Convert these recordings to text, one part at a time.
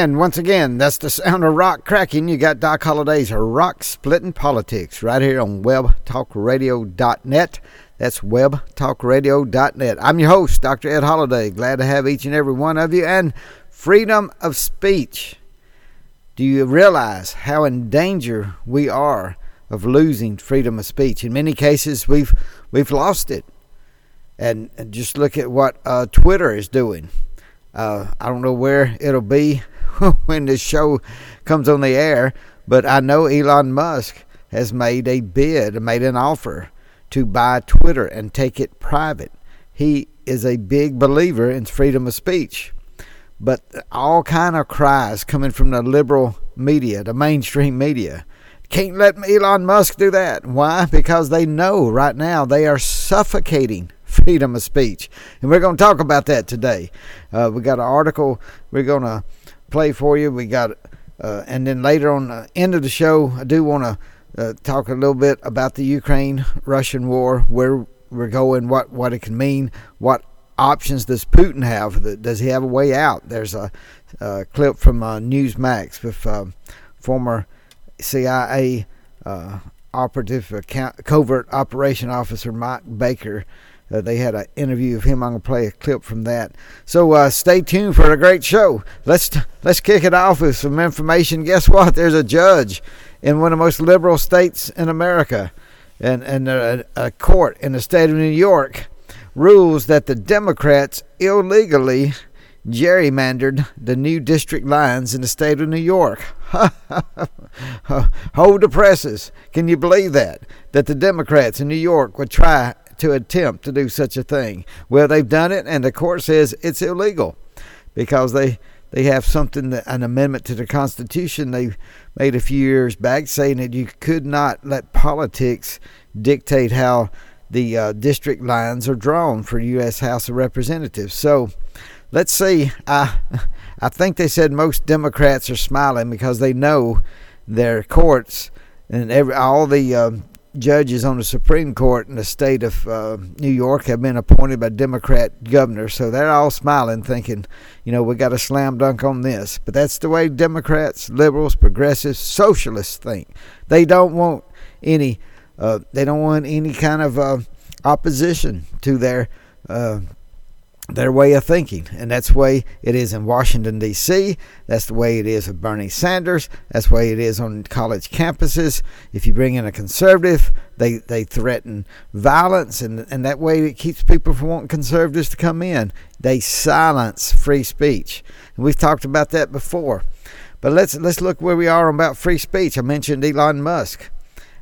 And once again, that's the sound of rock cracking. You got Doc Holliday's Rock Splitting Politics right here on webtalkradio.net. That's webtalkradio.net. I'm your host, Dr. Ed Holliday. Glad to have each and every one of you. And freedom of speech. Do you realize how in danger we are of losing freedom of speech? In many cases, we've we've lost it. And, just look at what uh, Twitter is doing. Uh, I don't know where it'll be when this show comes on the air, but I know Elon Musk has made a bid, made an offer to buy Twitter and take it private. He is a big believer in freedom of speech. But all kind of cries coming from the liberal media, the mainstream media. Can't let Elon Musk do that. Why? Because they know right now they are suffocating freedom of speech. And we're going to talk about that today. Uh, we got an article we're going to play for you. We got, uh, and then later on the end of the show, I do want to uh, talk a little bit about the Ukraine Russian war, where we're going, what, what it can mean, what options does Putin have? Does he have a way out? There's a, a clip from uh, Newsmax with uh, former CIA uh, operative, covert operation officer Mike Baker uh, they had an interview of him. I'm gonna play a clip from that. So uh, stay tuned for a great show. Let's let's kick it off with some information. Guess what? There's a judge in one of the most liberal states in America, and and a, a court in the state of New York rules that the Democrats illegally gerrymandered the new district lines in the state of New York. Hold the presses. Can you believe that? That the Democrats in New York would try to attempt to do such a thing. Well, they've done it, and the court says it's illegal because they they have something that, an amendment to the Constitution they made a few years back saying that you could not let politics dictate how the uh, district lines are drawn for U.S. House of Representatives. So let's see. I I think they said most Democrats are smiling because they know their courts and every all the um, judges on the Supreme Court in the state of uh, New York have been appointed by Democrat governors. So they're all smiling, thinking, you know, we got a slam dunk on this. But that's the way Democrats, liberals, progressives, socialists think. They don't want any. Uh, they don't want any kind of uh, opposition to their uh, their way of thinking. And that's the way it is in Washington, D.C. That's the way it is with Bernie Sanders. That's the way it is on college campuses. If you bring in a conservative, they, they threaten violence, and, and that way it keeps people from wanting conservatives to come in. They silence free speech. And we've talked about that before. But let's let's look where we are about free speech. I mentioned Elon Musk.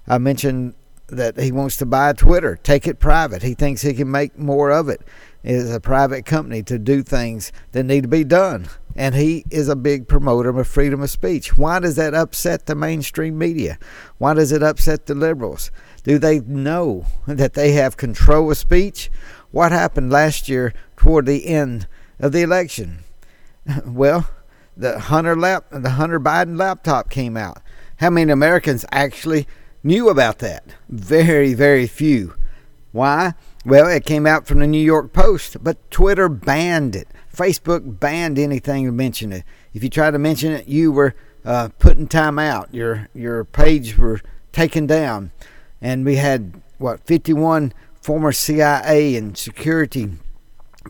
I mentioned that he wants to buy Twitter, take it private. He thinks he can make more of it is a private company to do things that need to be done. And he is a big promoter of freedom of speech. Why does that upset the mainstream media? Why does it upset the liberals? Do they know that they have control of speech? What happened last year toward the end of the election? Well, the Hunter lap the Hunter Biden laptop came out. How many Americans actually knew about that? Very, very few. Why? Well, it came out from the New York Post, but Twitter banned it. Facebook banned anything to mention it. If you tried to mention it, you were uh, put in time out. Your your page were taken down, and we had what 51 former CIA and security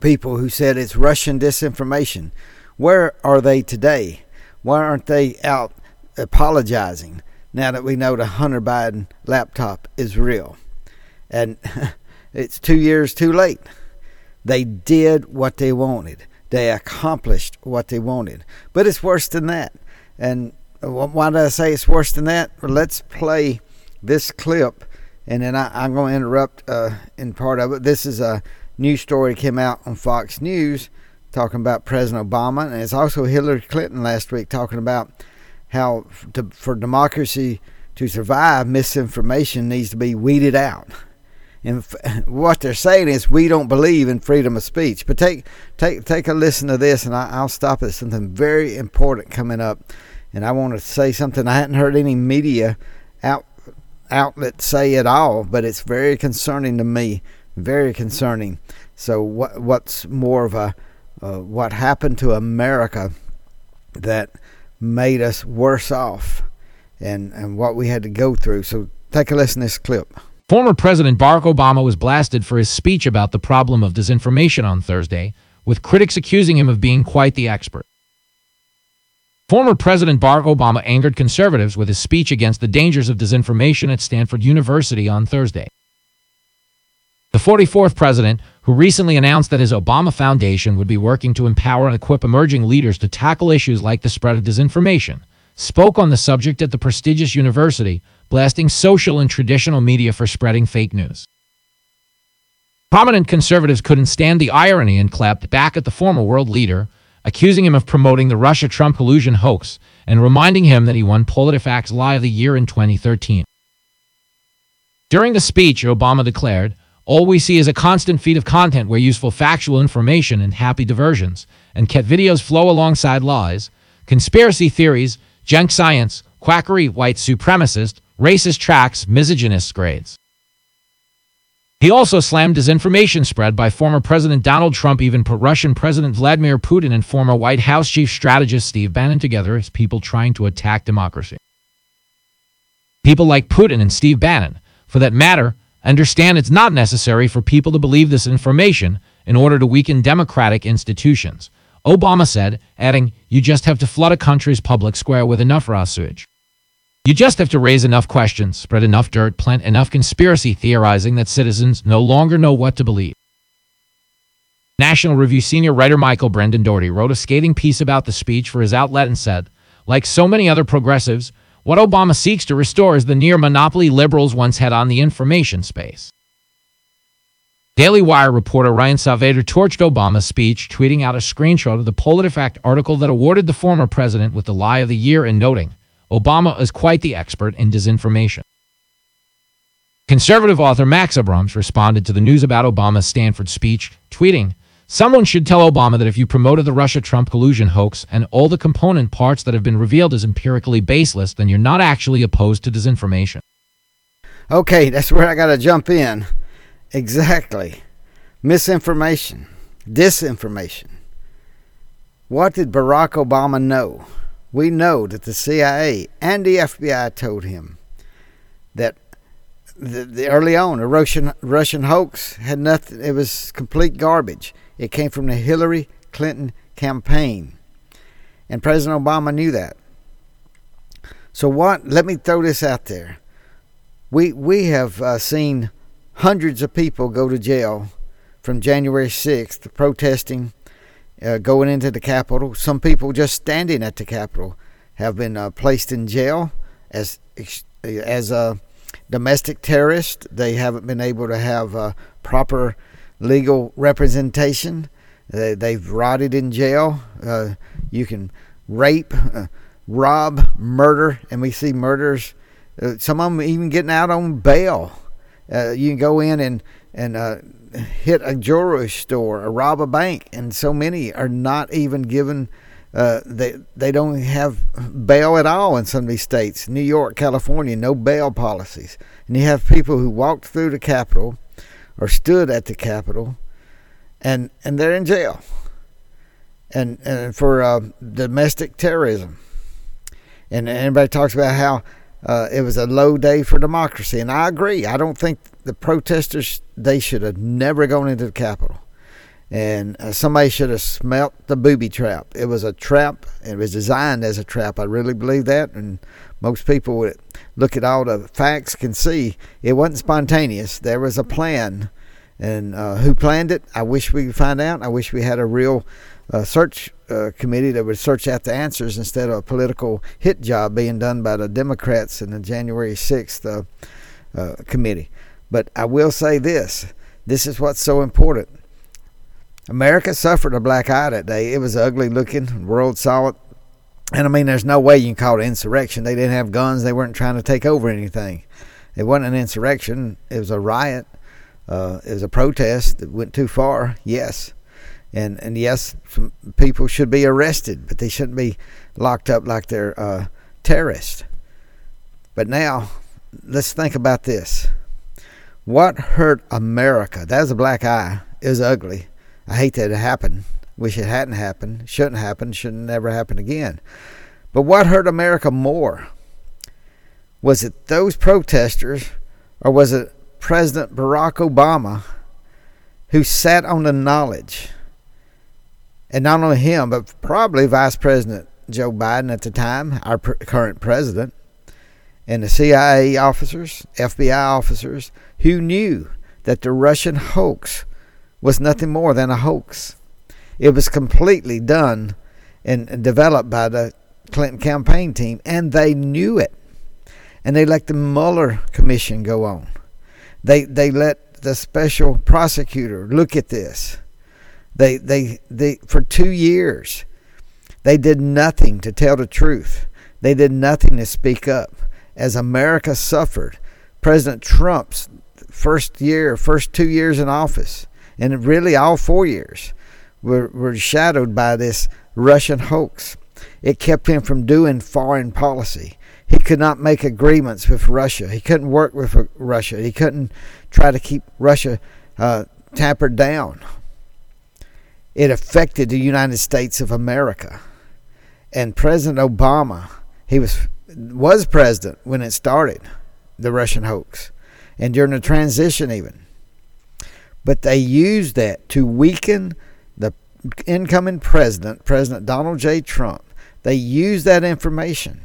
people who said it's Russian disinformation. Where are they today? Why aren't they out apologizing now that we know the Hunter Biden laptop is real? And it's two years too late. They did what they wanted. they accomplished what they wanted. But it's worse than that. And why did I say it's worse than that? Well, let's play this clip, and then I, am going to interrupt uh, in part of it. This is a news story came out on Fox News talking about President Obama, and it's also Hillary Clinton last week talking about how to, for democracy to survive, misinformation needs to be weeded out. And what they're saying is we don't believe in freedom of speech. But take take take a listen to this, and I, will stop at something very important coming up. And I want to say something I hadn't heard any media out outlet say at all, but it's very concerning to me. Very concerning. So what what's more of a uh, what happened to America that made us worse off, and and what we had to go through. So take a listen to this clip. Former President Barack Obama was blasted for his speech about the problem of disinformation on Thursday, with critics accusing him of being quite the expert. Former President Barack Obama angered conservatives with his speech against the dangers of disinformation at Stanford University on Thursday. The 44th president, who recently announced that his Obama Foundation would be working to empower and equip emerging leaders to tackle issues like the spread of disinformation, spoke on the subject at the prestigious university blasting social and traditional media for spreading fake news. Prominent conservatives couldn't stand the irony and clapped back at the former world leader, accusing him of promoting the Russia Trump collusion hoax and reminding him that he won PolitiFact's Lie of the Year in 2013. During the speech, Obama declared, All we see is a constant feed of content where useful factual information and happy diversions and cat videos flow alongside lies, conspiracy theories, junk science, quackery, white supremacist, racist tracks, misogynist grades. He also slammed disinformation spread by former President Donald Trump, even put Russian President Vladimir Putin and former White House chief strategist Steve Bannon together as people trying to attack democracy. People like Putin and Steve Bannon, for that matter, understand it's not necessary for people to believe this information in order to weaken democratic institutions. Obama said, adding, You just have to flood a country's public square with enough raw sewage. You just have to raise enough questions, spread enough dirt, plant enough conspiracy theorizing that citizens no longer know what to believe. National Review senior writer Michael Brendan Dougherty wrote a scathing piece about the speech for his outlet and said, like so many other progressives, what Obama seeks to restore is the near monopoly liberals once had on the information space. Daily Wire reporter Ryan Saavedra torched Obama's speech, tweeting out a screenshot of the PolitiFact article that awarded the former president with the lie of the year and noting, Obama is quite the expert in disinformation. Conservative author Max Abrahms responded to the news about Obama's Stanford speech, tweeting, Someone should tell Obama that if you promoted the Russia Trump collusion hoax and all the component parts that have been revealed as empirically baseless, then you're not actually opposed to disinformation. Okay, that's where I got to jump in. Exactly. Misinformation, disinformation. What did Barack Obama know? we know that the CIA and the FBI told him that the, the early on, a Russian Russian hoax had nothing. It was complete garbage. It came from the Hillary Clinton campaign, and President Obama knew that. So what? Let me throw this out there. We we have uh, seen hundreds of people go to jail from January 6th protesting uh, going into the Capitol. Some people just standing at the Capitol have been uh, placed in jail as as a domestic terrorist. They haven't been able to have uh, proper legal representation. They, they've rotted in jail. Uh, you can rape, uh, rob, murder, and we see murders. Uh, some of them even getting out on bail. you can go in and and hit a jewelry store or rob a bank, and so many are not even given. Uh, they they don't have bail at all in some of these states. New York, California, no bail policies, and you have people who walked through the Capitol or stood at the Capitol, and and they're in jail, and and for uh, domestic terrorism. And everybody talks about how uh, it was a low day for democracy, and I agree. I don't think the protesters they should have never gone into the Capitol, and uh, somebody should have smelt the booby trap. It was a trap. It was designed as a trap. I really believe that, and most people would look at all the facts can see it wasn't spontaneous. There was a plan, and uh, who planned it? I wish we could find out. I wish we had a real a search uh, committee that would search out the answers instead of a political hit job being done by the Democrats in the January 6th uh, uh, committee. But I will say this this is what's so important. America suffered a black eye that day. It was ugly looking. The world saw it. And I mean, there's no way you can call it insurrection. They didn't have guns. They weren't trying to take over anything. It wasn't an insurrection. It was a riot. Uh, it was a protest that went too far. Yes, and and yes, people should be arrested, but they shouldn't be locked up like they're uh, terrorists. But now, let's think about this. What hurt America? That was a black eye. It was ugly. I hate that it happened. Wish it hadn't happened. Shouldn't happen. Shouldn't never happen again. But what hurt America more? Was it those protesters, or was it President Barack Obama, who sat on the knowledge? And not only him, but probably Vice President Joe Biden at the time, our current president, and the CIA officers, FBI officers, who knew that the Russian hoax was nothing more than a hoax. It was completely done and developed by the Clinton campaign team, and they knew it. And they let the Mueller commission go on. They they let the special prosecutor look at this. They they they for two years they did nothing to tell the truth. They did nothing to speak up. As America suffered, President Trump's first year, first two years in office, and really all four years, were, were shadowed by this Russian hoax. It kept him from doing foreign policy. He could not make agreements with Russia. He couldn't work with Russia. He couldn't try to keep Russia uh, tampered down. It affected the United States of America. And President Obama, he was was president when it started, the Russian hoax, and during the transition even. But they used that to weaken incoming president, President Donald J. Trump. They used that information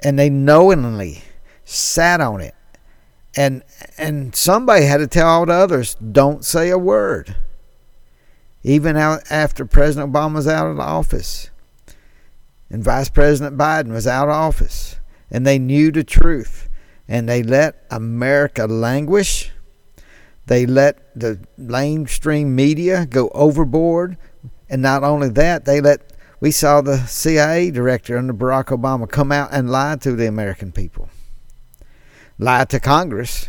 and they knowingly sat on it. And and somebody had to tell all the others, don't say a word. Even after President Obama was out of office and Vice President Biden was out of office, and they knew the truth, and they let America languish. They let the mainstream media go overboard, and not only that, they let we saw the CIA director under Barack Obama come out and lie to the American people, lie to Congress.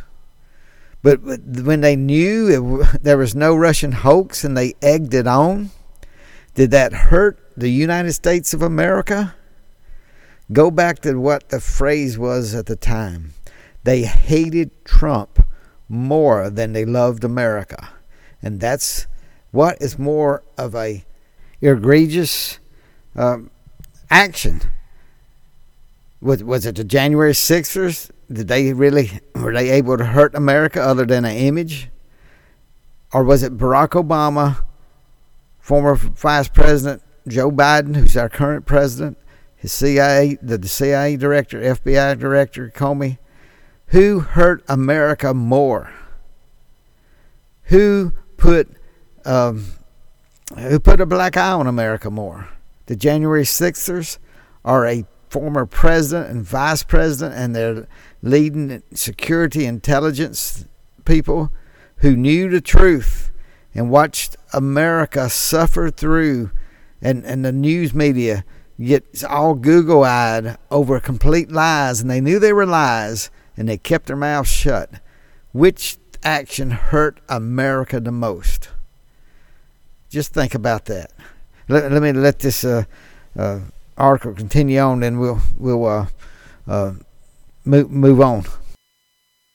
But when they knew it, there was no Russian hoax and they egged it on, did that hurt the United States of America? Go back to what the phrase was at the time. They hated Trump more than they loved America. And that's what is more of a egregious um, action. Was, was it the January 6ers? Did they really, were they able to hurt America other than an image? Or was it Barack Obama, former Vice President Joe Biden, who's our current president, his CIA, the, CIA director, FBI director, Comey, who hurt America more? Who put um, who put a black eye on America more? The January 6ers are a former president and vice president, and they're leading security intelligence people who knew the truth and watched America suffer through and, and the news media gets all Google eyed over complete lies, and they knew they were lies, and they kept their mouths shut. Which action hurt America the most? Just think about that. Let, let me let this uh, uh, article continue on, and we'll we'll uh, uh move move on.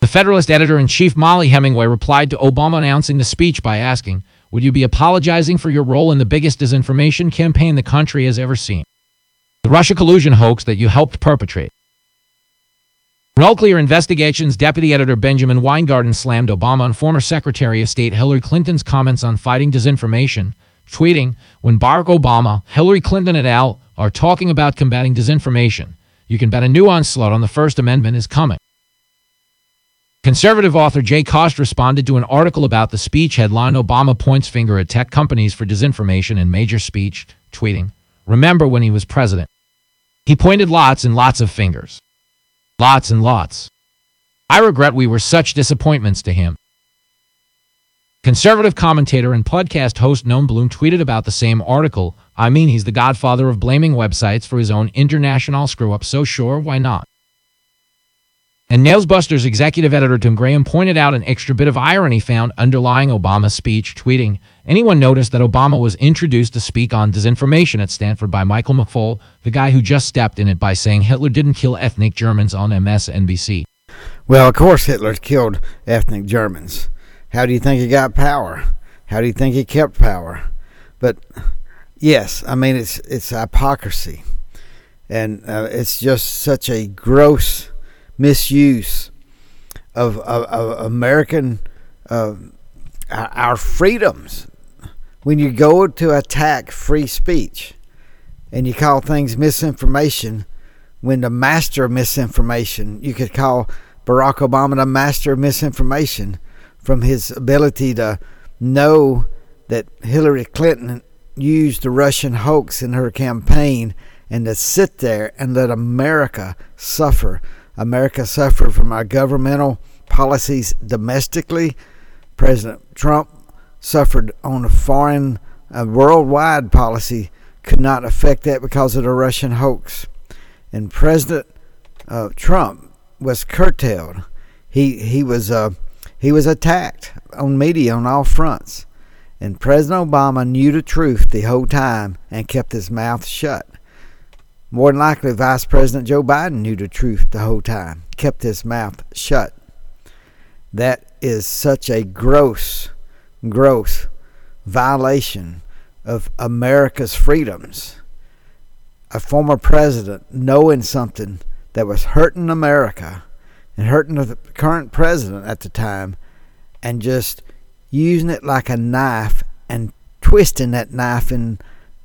The Federalist editor in chief Mollie Hemingway replied to Obama announcing the speech by asking, would you be apologizing for your role in the biggest disinformation campaign the country has ever seen? The Russia collusion hoax that you helped perpetrate. RealClearInvestigations Deputy Editor Benjamin Weingarten slammed Obama and former Secretary of State Hillary Clinton's comments on fighting disinformation, tweeting, When Barack Obama, Hillary Clinton, et al. are talking about combating disinformation, you can bet a new onslaught on the First Amendment is coming. Conservative author Jay Cost responded to an article about the speech headline Obama points finger at tech companies for disinformation in major speech, tweeting, Remember when he was president? He pointed lots and lots of fingers. Lots and lots. I regret we were such disappointments to him. Conservative commentator and podcast host Noam Blum tweeted about the same article. I mean, he's the godfather of blaming websites for his own international screw up, so sure, why not? And NewsBusters executive editor Tim Graham pointed out an extra bit of irony found underlying Obama's speech, tweeting, Anyone noticed that Obama was introduced to speak on disinformation at Stanford by Michael McFaul, the guy who just stepped in it by saying Hitler didn't kill ethnic Germans on MSNBC? Well, of course, Hitler killed ethnic Germans. How do you think he got power? How do you think he kept power? But yes, I mean it's it's hypocrisy, and uh, it's just such a gross misuse of, of, of American uh, our freedoms. When you go to attack free speech and you call things misinformation, when the master of misinformation, you could call Barack Obama the master of misinformation from his ability to know that Hillary Clinton used the Russian hoax in her campaign and to sit there and let America suffer America suffered from our governmental policies domestically. President Trump suffered on a foreign, a worldwide policy could not affect that because of the Russian hoax. And President uh, Trump was curtailed. He he was uh, he was attacked on media on all fronts. And President Obama knew the truth the whole time and kept his mouth shut. More than likely, Vice President Joe Biden knew the truth the whole time, kept his mouth shut. That is such a gross, gross violation of America's freedoms. A former president knowing something that was hurting America and hurting the current president at the time and just using it like a knife and twisting that knife in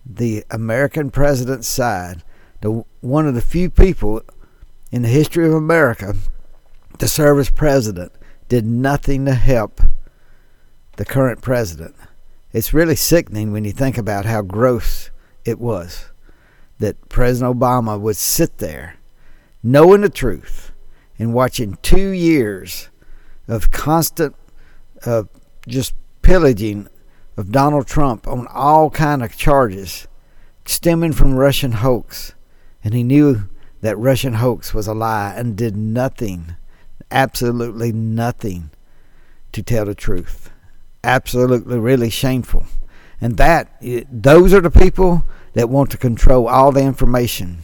the American president's side the one of the few people in the history of America to serve as president did nothing to help the current president. It's really sickening when you think about how gross it was that President Obama would sit there knowing the truth and watching two years of constant uh, just pillaging of Donald Trump on all kind of charges stemming from Russian hoax and he knew that Russian hoax was a lie and did nothing, absolutely nothing, to tell the truth. Absolutely, really shameful. And that, those are the people that want to control all the information.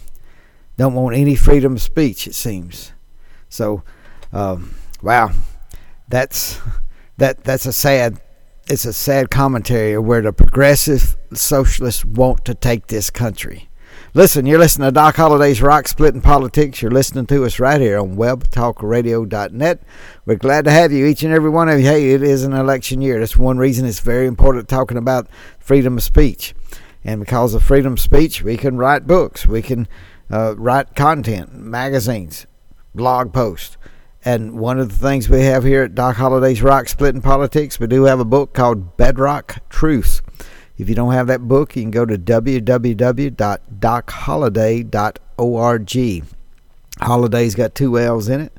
Don't want any freedom of speech, it seems. So, um, wow, that's that that's a sad it's a sad commentary of where the progressive socialists want to take this country. Listen, you're listening to Doc Holliday's Rock Splitting Politics. You're listening to us right here on webtalkradio.net. We're glad to have you, each and every one of you. Hey, it is an election year. That's one reason it's very important talking about freedom of speech. And because of freedom of speech, we can write books, we can uh, write content, magazines, blog posts. And one of the things we have here at Doc Holliday's Rock Splitting Politics, we do have a book called Bedrock Truths. If you don't have that book, you can go to www.docholliday.org. Holliday's got two L's in it.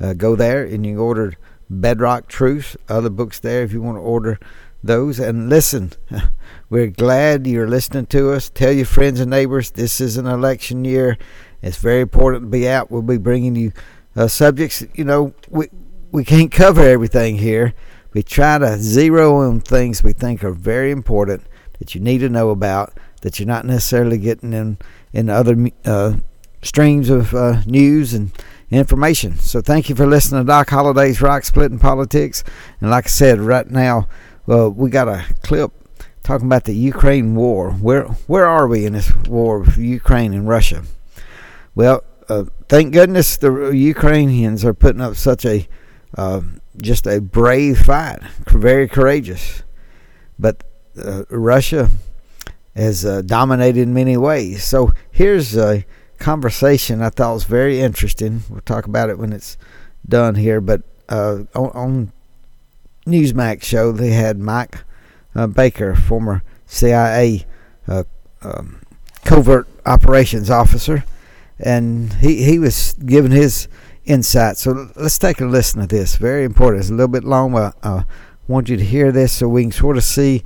Uh, go there and you can order Bedrock Truth, other books there if you want to order those. And listen, we're glad you're listening to us. Tell your friends and neighbors this is an election year. It's very important to be out. We'll be bringing you uh, subjects. You know, we we can't cover everything here. We try to zero on things we think are very important that you need to know about that you're not necessarily getting in in other uh, streams of uh, news and information. So thank you for listening to Doc Holliday's Rock Splitting Politics. And like I said, right now uh, we got a clip talking about the Ukraine war. Where where are we in this war with Ukraine and Russia? Well, uh, thank goodness the Ukrainians are putting up such a uh, just a brave fight, very courageous. But uh, Russia has uh, dominated in many ways. So here's a conversation I thought was very interesting. We'll talk about it when it's done here. But uh, on, on Newsmax show, they had Mike uh, Baker, former CIA uh, um, covert operations officer, and he, he was giving his insight. So let's take a listen to this. Very important. It's a little bit long, but I want you to hear this so we can sort of see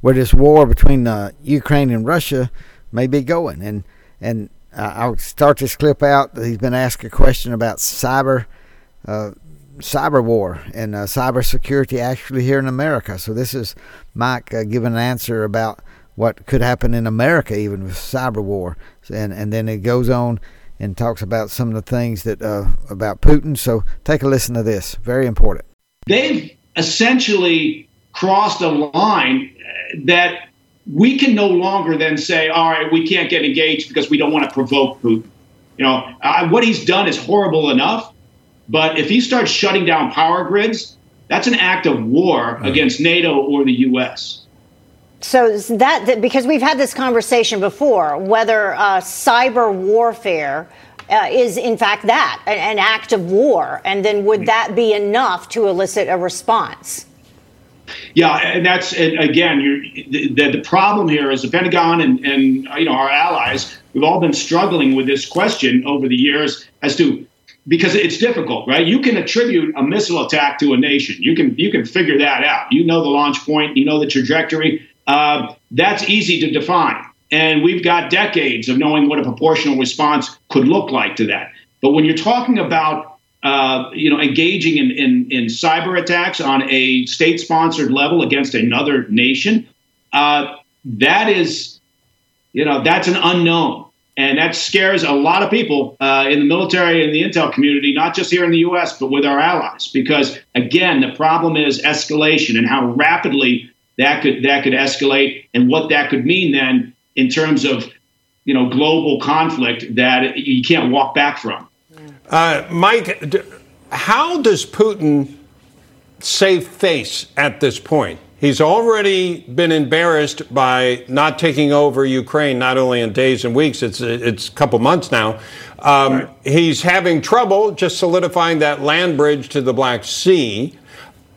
where this war between uh, Ukraine and Russia may be going. And and uh, I'll start this clip out. He's been asked a question about cyber uh, cyber war and uh, cyber security actually here in America. So this is Mike uh, giving an answer about what could happen in America even with cyber war. And and then it goes on and talks about some of the things that uh, about Putin. So take a listen to this. Very important. They've essentially crossed a line that we can no longer then say, all right, we can't get engaged because we don't want to provoke Putin. You know, uh, what he's done is horrible enough, but if he starts shutting down power grids, that's an act of war right. against NATO or the U.S. So that because we've had this conversation before, whether uh, cyber warfare uh, is in fact that an, an act of war, and then would that be enough to elicit a response? Yeah, and that's and again, the, the, the problem here is the Pentagon and, and you know our allies. We've all been struggling with this question over the years as to because it's difficult, right? You can attribute a missile attack to a nation. You can you can figure that out. You know the launch point. You know the trajectory. Uh, that's easy to define, and we've got decades of knowing what a proportional response could look like to that. But when you're talking about uh, you know, engaging in, in, in, cyber attacks on a state-sponsored level against another nation, uh, that is, you know, that's an unknown, and that scares a lot of people uh, in the military and the intel community, not just here in the U.S. but with our allies. Because again, the problem is escalation and how rapidly that could that could escalate, and what that could mean then in terms of, you know, global conflict that you can't walk back from. Uh, Mike, how does Putin save face at this point? He's already been embarrassed by not taking over Ukraine, not only in days and weeks, it's, it's a couple months now. Um, right. He's having trouble just solidifying that land bridge to the Black Sea.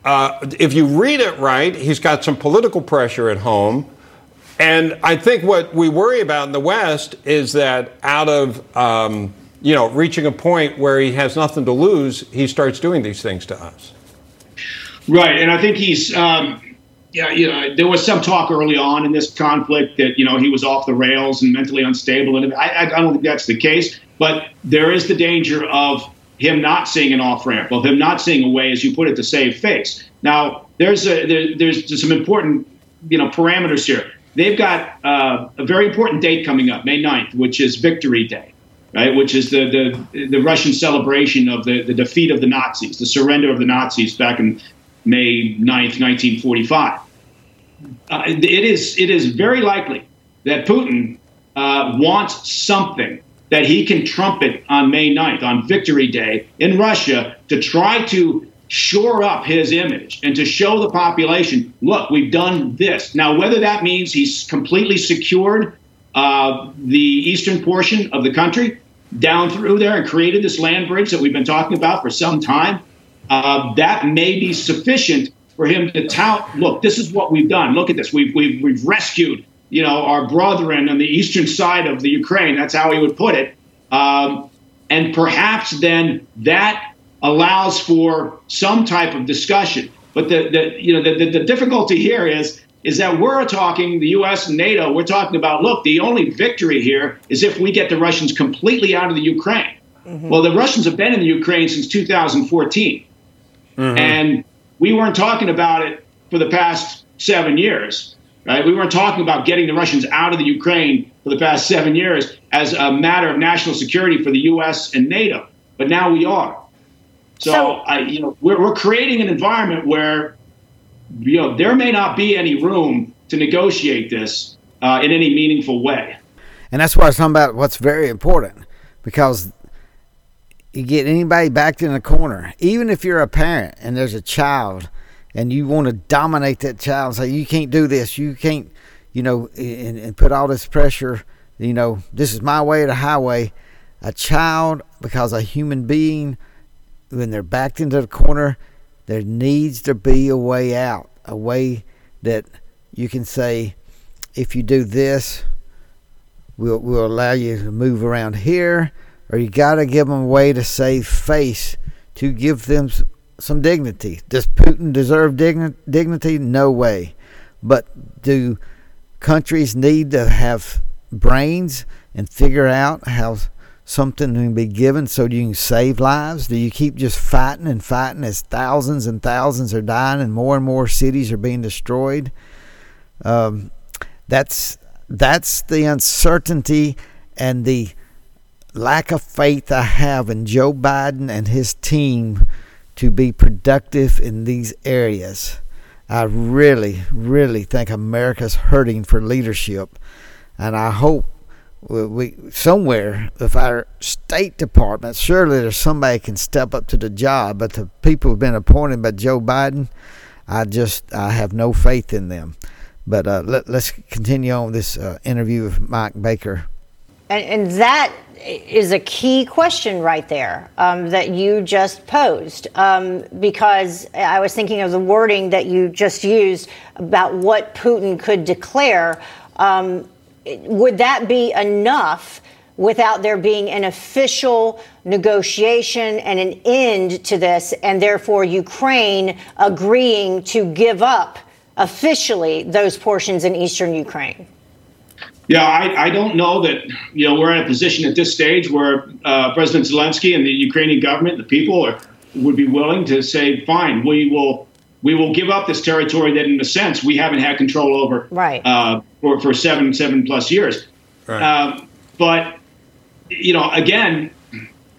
Uh, if you read it right, he's got some political pressure at home. And I think what we worry about in the West is that out of um, you know, reaching a point where he has nothing to lose, he starts doing these things to us. Right, and I think he's. Um, yeah, you know, there was some talk early on in this conflict that you know he was off the rails and mentally unstable, and I, I don't think that's the case. But there is the danger of him not seeing an off ramp, of him not seeing a way, as you put it, to save face. Now, there's a there, there's some important you know parameters here. They've got uh, a very important date coming up, May 9th, which is Victory Day right, which is the, the, the Russian celebration of the, the defeat of the Nazis, the surrender of the Nazis back in May 9th, 1945. Uh, it, is, it is very likely that Putin uh, wants something that he can trumpet on May 9th, on Victory Day in Russia, to try to shore up his image and to show the population look, we've done this. Now, whether that means he's completely secured uh, the eastern portion of the country down through there and created this land bridge that we've been talking about for some time, uh, that may be sufficient for him to tout, look, this is what we've done. Look at this. We've, we've, we've rescued, you know, our brethren on the eastern side of the Ukraine. That's how he would put it. Um, and perhaps then that allows for some type of discussion. But the, the you know the, the, the difficulty here is is that we're talking, the U.S. and NATO, we're talking about, look, the only victory here is if we get the Russians completely out of the Ukraine. Mm-hmm. Well, the Russians have been in the Ukraine since 2014. Mm-hmm. And we weren't talking about it for the past seven years, right? We weren't talking about getting the Russians out of the Ukraine for the past seven years as a matter of national security for the U.S. and NATO. But now we are. So, so I, you know, we're, we're creating an environment where you know, there may not be any room to negotiate this uh, in any meaningful way. And that's why I was talking about what's very important because you get anybody backed in a corner, even if you're a parent and there's a child and you want to dominate that child and say, you can't do this, you can't, you know, and, and put all this pressure, you know, this is my way or the highway. A child, because a human being when they're backed into the corner, there needs to be a way out, a way that you can say, if you do this, we'll, we'll allow you to move around here, or you got to give them a way to save face to give them some dignity. Does Putin deserve digni- dignity? No way. But do countries need to have brains and figure out how something can be given so you can save lives? Do you keep just fighting and fighting as thousands and thousands are dying and more and more cities are being destroyed? Um, that's that's the uncertainty and the lack of faith I have in Joe Biden and his team to be productive in these areas. I really, really think America's hurting for leadership, and I hope we somewhere if our State Department surely there's somebody can step up to the job, but the people who've been appointed by Joe Biden, I just I have no faith in them. But uh, let, us continue on this uh, interview with Mike Baker. And, and, that is a key question right there um, that you just posed, um, because I was thinking of the wording that you just used about what Putin could declare. Um, would that be enough? without there being an official negotiation and an end to this, and therefore Ukraine agreeing to give up officially those portions in eastern Ukraine? Yeah, I, I, don't know that you know we're in a position at this stage where uh, President Zelensky and the Ukrainian government, the people, are, would be willing to say, "Fine, we will we will give up this territory that, in a sense, we haven't had control over right. uh, for for seven seven plus years." Right. Um, but you know, again,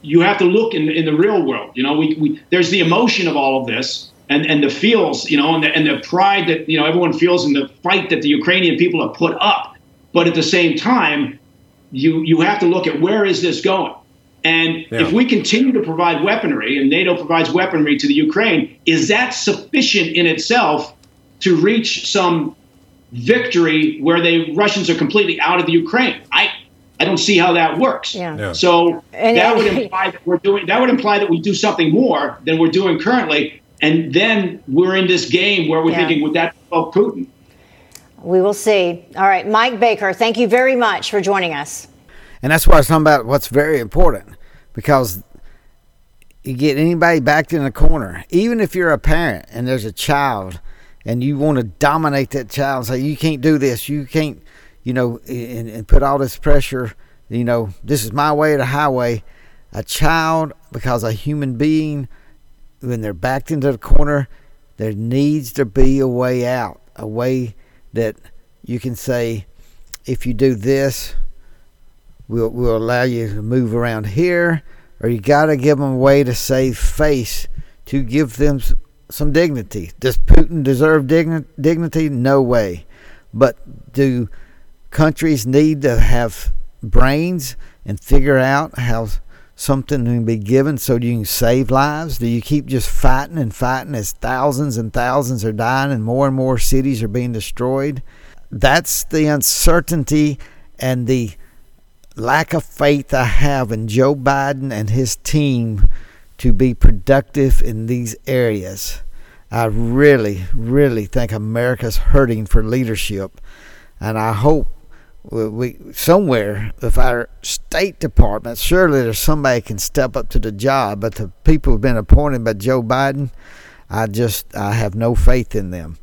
you have to look in in the real world. You know, we, we there's the emotion of all of this, and, and the feels, you know, and the, and the pride that, you know, everyone feels in the fight that the Ukrainian people have put up. But at the same time, you, you have to look at where is this going? And yeah. if we continue to provide weaponry and NATO provides weaponry to the Ukraine, is that sufficient in itself to reach some victory where the Russians are completely out of the Ukraine? I I don't see how that works. Yeah. Yeah. So and, that would imply that we're doing that would imply that we do something more than we're doing currently. And then we're in this game where we're yeah. thinking, would that help Putin? We will see. All right, Mike Baker, thank you very much for joining us. And that's why I was talking about what's very important because you get anybody backed in a corner, even if you're a parent and there's a child and you want to dominate that child and say, you can't do this, you can't, you know, and, and put all this pressure, you know, this is my way or the highway. A child, because a human being, when they're backed into the corner, there needs to be a way out, a way that you can say, if you do this, we'll, we'll allow you to move around here, or you got to give them a way to save face to give them some dignity. Does Putin deserve digni- dignity? No way. But do countries need to have brains and figure out how something can be given so you can save lives? Do you keep just fighting and fighting as thousands and thousands are dying and more and more cities are being destroyed? That's the uncertainty and the lack of faith I have in Joe Biden and his team to be productive in these areas. I really, really think America's hurting for leadership. And I hope we somewhere if our State Department surely there's somebody can step up to the job, but the people who've been appointed by Joe Biden, I just I have no faith in them.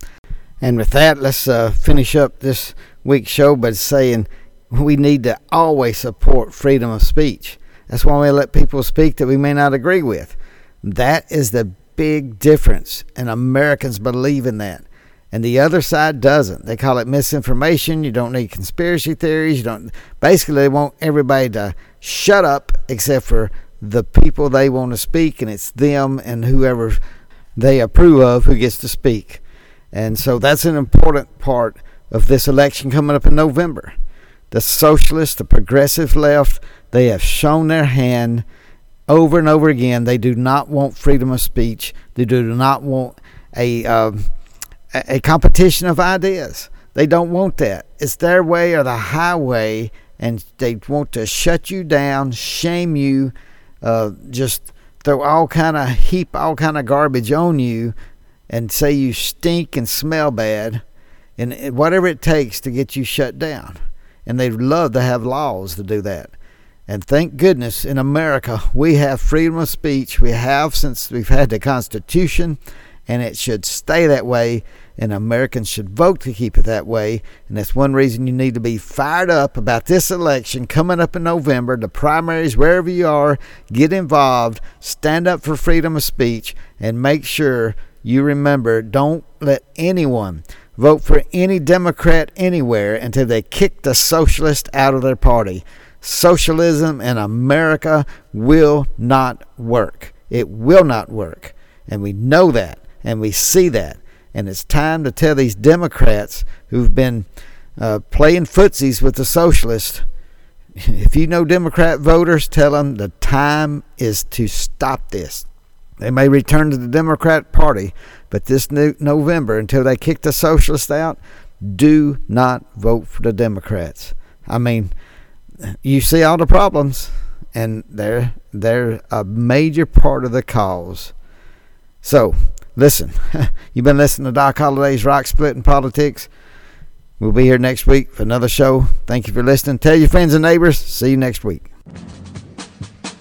And with that, let's uh, finish up this week's show by saying we need to always support freedom of speech. That's why we let people speak that we may not agree with. That is the big difference, and Americans believe in that and the other side doesn't. They call it misinformation. You don't need conspiracy theories. You don't. Basically, they want everybody to shut up except for the people they want to speak, and it's them and whoever they approve of who gets to speak. And so that's an important part of this election coming up in November. The socialists, the progressive left, they have shown their hand over and over again. They do not want freedom of speech. They do not want a um, a competition of ideas. They don't want that. It's their way or the highway, and they want to shut you down, shame you, uh, just throw all kind of heap all kind of garbage on you and say you stink and smell bad and whatever it takes to get you shut down. And they love to have laws to do that. And thank goodness in America we have freedom of speech. We have since we've had the Constitution, and it should stay that way. And Americans should vote to keep it that way. And that's one reason you need to be fired up about this election coming up in November, the primaries, wherever you are. Get involved, stand up for freedom of speech, and make sure you remember don't let anyone vote for any Democrat anywhere until they kick the socialist out of their party. Socialism in America will not work. It will not work. And we know that and we see that. And it's time to tell these Democrats who've been uh, playing footsies with the socialists if you know Democrat voters, tell them the time is to stop this. They may return to the Democrat Party, but this November, until they kick the socialists out, do not vote for the Democrats. I mean, you see all the problems, and they're they're a major part of the cause. So, listen, you've been listening to Doc Holliday's Rock Splitting Politics. We'll be here next week for another show. Thank you for listening. Tell your friends and neighbors. See you next week.